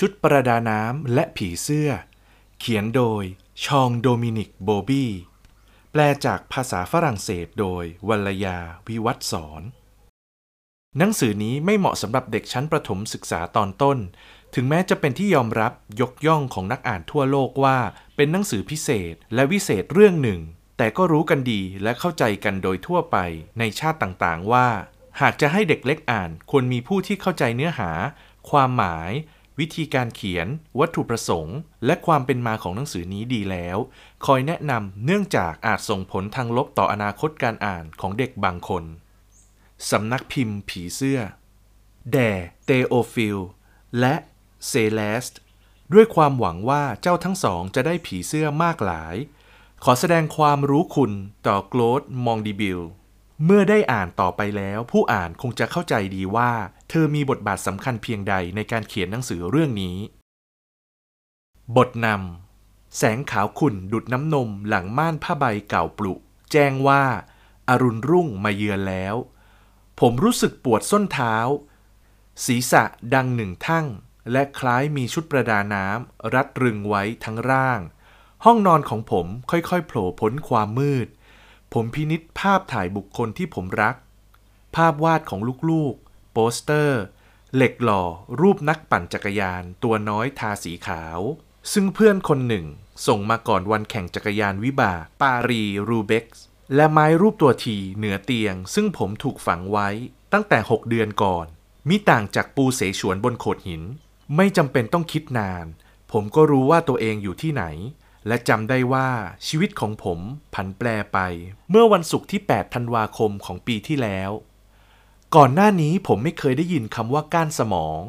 ชุดประดาน้ำและผีเสื้อ เขียนโดยชองโดมินิกโบบี้แปลจากภาษาฝรั่งเศสโดยวัลยาวิวัฒสอน หนังสือนี้ไม่เหมาะสำหรับเด็กชั้นประถมศึกษาตอนต้น ถึงแม้จะเป็นที่ยอมรับยกย่องของนักอ่านทั่วโลกว่า เป็นหนังสือพิเศษและวิเศษเรื่องหนึ่ง แต่ก็รู้กันดีและเข้าใจกันโดยทั่วไปในชาติต่างๆว่า หากจะให้เด็กเล็กอ่านควรมีผู้ที่เข้าใจเนื้อหา ความหมาย วิธีการเขียน วัตถุประสงค์ และความเป็นมาของหนังสือนี้ดีแล้ว คอยแนะนำเนื่องจากอาจส่งผลทางลบต่ออนาคตการอ่านของเด็กบางคนสำนักพิมพ์ผีเสื้อ แด่เตโอฟิล และเซเลสต์ด้วยความหวังว่าเจ้าทั้งสองจะได้ผีเสื้อมากหลาย ขอแสดงความรู้คุณต่อโกลดมองดีบิล เมื่อได้อ่านต่อไปแล้ว ผู้อ่านคงจะเข้าใจดีว่า เธอมีบทบาทสำคัญเพียงใดในการเขียนหนังสือเรื่องนี้ บทนำแสงขาวขุ่นดุดน้ำนมหลังม่านผ้าใบเก่าปลุแจ้งว่าอารุณรุ่งมาเยือนแล้ว ผมรู้สึกปวดส้นเท้า ศีรษะดังหนึ่งทั้งและคล้ายมีชุดประดาน้ำรัดรึงไว้ทั้งร่าง ห้องนอนของผมค่อยๆ โผล่พ้นความมืด ผมพินิษภาพถ่ายบุคคลที่ผมรัก ภาพวาดของลูกๆ โปสเตอร์ เหล็กหล่อ รูปนักปั่นจักรยาน ตัวน้อยทาสีขาว ซึ่งเพื่อนคนหนึ่ง ส่งมาก่อนวันแข่งจักรยานวิบาก ปารี รูเบ็กซ์และไม้รูปตัวทีเหนือเตียง ซึ่งผมถูกฝังไว้ตั้งแต่ 6 เดือนก่อน มิต่างจากปูเสฉวนบนโขดหิน ไม่จำเป็นต้องคิดนาน ผมก็รู้ว่าตัวเองอยู่ที่ไหน และจำได้ว่าชีวิตของผมผันแปรไป เมื่อวันศุกร์ที่ 8 ธันวาคมของปีที่แล้ว ก่อนหน้านี้ผมไม่เคยได้ยินคำว่าก้านสมอง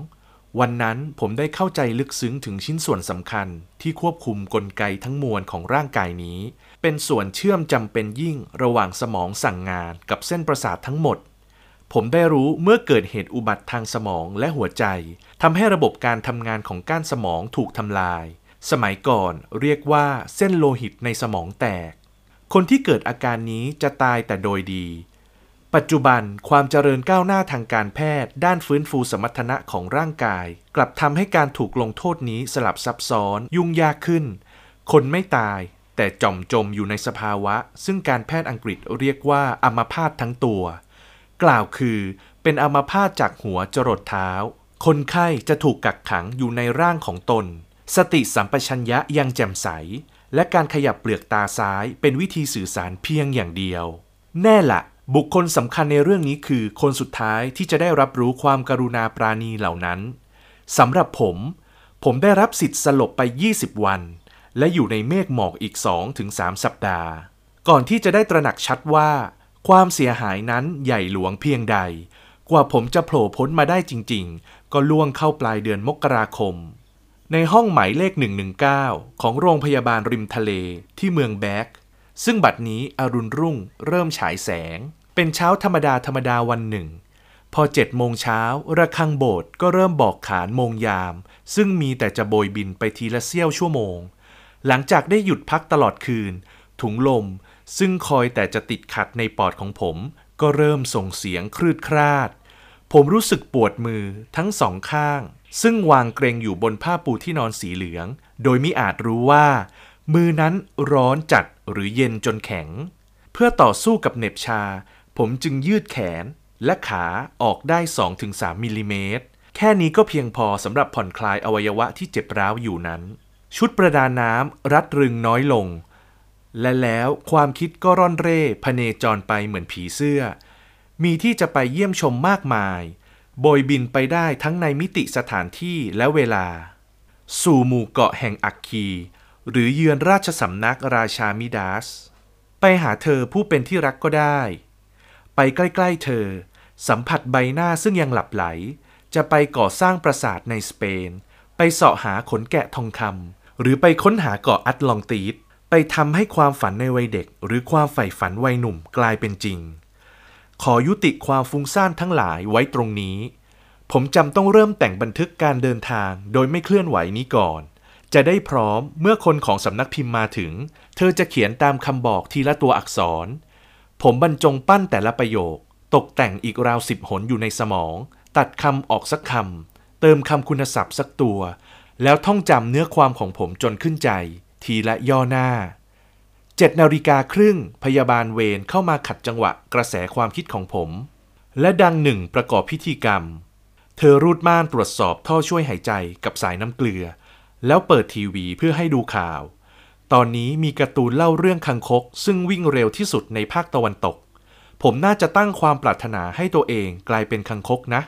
วันนั้นผมได้เข้าใจลึกซึ้งถึงชิ้นส่วนสำคัญ ที่ควบคุมกลไกทั้งมวลของร่างกายนี้ เป็นส่วนเชื่อมจำเป็นยิ่งระหว่างสมองสั่งงานกับเส้นประสาททั้งหมดผมได้รู้เมื่อเกิดเหตุอุบัติทางสมองและหัวใจทำให้ระบบการทำงานของก้านสมองถูกทำลาย สมัยก่อนเรียกว่าเส้นโลหิตในสมองแตก คนที่เกิดอาการนี้จะตายแต่โดยดี ปัจจุบันความเจริญก้าวหน้าทางการแพทย์ ด้านฟื้นฟูสมรรถนะของร่างกาย กลับทำให้การถูกลงโทษนี้สลับซับซ้อนยุ่งยากขึ้น คนไม่ตายแต่จอมจมอยู่ในสภาวะ ซึ่งการแพทย์อังกฤษเรียกว่าอัมพาตทั้งตัว กล่าวคือเป็นอัมพาตจากหัวจรดเท้า คนไข้จะถูกกักขังอยู่ในร่างของตน สติสัมปชัญญะยังแจ่มใส และการขยับเปลือกตาซ้ายเป็นวิธีสื่อสารเพียงอย่างเดียว แน่ละ บุคคลสำคัญในเรื่องนี้คือ คนสุดท้ายที่จะได้รับรู้ความกรุณาปราณีเหล่านั้นสำหรับผม ผมได้รับสิทธิ์สลบไป 20 วัน และอยู่ในเมฆหมอกอีก 2-3 สัปดาห์ ก่อนที่จะได้ตระหนักชัดว่า ความเสียหายนั้นใหญ่หลวงเพียงใด กว่าผมจะโผล่พ้นมาได้จริง ๆ ก็ล่วงเข้าปลายเดือนมกราคม ในห้องหมายเลข 119 ของโรงพยาบาลริมทะเลที่เมืองแบก ซึ่งบัดนี้อรุณรุ่งเริ่มฉายแสง เป็นเช้าธรรมดาธรรมดาวันหนึ่ง พอเจ็ดโมงเช้าระฆังโบสถ์ก็เริ่มบอกขานโมงยาม ซึ่งมีแต่จะโบยบินไปทีละเสี้ยวชั่วโมง หลังจากได้หยุดพักตลอดคืน ถุงลม ซึ่งคอยแต่จะติดขัดในปอดของผม ก็เริ่มส่งเสียงครืดคราด ผมรู้สึกปวดมือทั้งสองข้าง ซึ่งวางเกรงอยู่บนผ้าปูที่นอนสีเหลือง โดยมิอาจรู้ว่า มือนั้นร้อนจัดหรือเย็นจนแข็ง เพื่อต่อสู้กับเหน็บชา ผมจึงยืดแขนและขาออกได้ 2-3มิลลิเมตร แค่นี้ก็เพียงพอสำหรับผ่อนคลายอวัยวะที่เจ็บร้าวอยู่นั้น ชุดประดาน้ำรัดรึงน้อยลง และแล้วความคิดก็ร่อนเร่พเนจรไปเหมือนผีเสื้อ มีที่จะไปเยี่ยมชมมากมาย โบยบินไปได้ทั้งในมิติสถานที่และเวลา สู่หมู่เกาะแห่งอักคี หรือเยือนราชสำนักราชามิดาส ไปหาเธอผู้เป็นที่รักก็ได้ ไปใกล้ๆเธอ สัมผัสใบหน้าซึ่งยังหลับไหล จะไปก่อสร้างปราสาทในสเปน ไปเสาะหาขนแกะทองคำหรือไปค้นหาเกาะอัตลองตีสไปทำให้ความฝันในวัยเด็ก หรือความใฝ่ฝันวัยหนุ่มกลายเป็นจริง ขอยุติความฟุ้งซ่านทั้งหลายไว้ตรงนี้ ผมจำต้องเริ่มแต่งบันทึกการเดินทางโดยไม่เคลื่อนไหวนี้ก่อน จะได้พร้อมเมื่อคนของสำนักพิมพ์มาถึง เธอจะเขียนตามคำบอกทีละตัวอักษร ผมบรรจงปั้นแต่ละประโยค ตกแต่งอีกราวสิบหนอยู่ในสมอง ตัดคำออกสักคำเติมคำคุณศัพท์สักตัว แล้วท่องจำเนื้อความของผมจนขึ้นใจ ทีละย่อหน้า เจ็ดนาฬิกาครึ่งพยาบาลเวรเข้ามาขัดจังหวะกระแสความคิดของผม และดังหนึ่งประกอบพิธีกรรม เธอรูดม่านตรวจสอบท่อช่วยหายใจกับสายน้ำเกลือ แล้วเปิดทีวีเพื่อให้ดูข่าว ตอนนี้มีการ์ตูนเล่าเรื่องคังคก ซึ่งวิ่งเร็วที่สุดในภาคตะวันตก ผมน่าจะตั้งความปรารถนาให้ตัวเองกลายเป็นคังคกนะ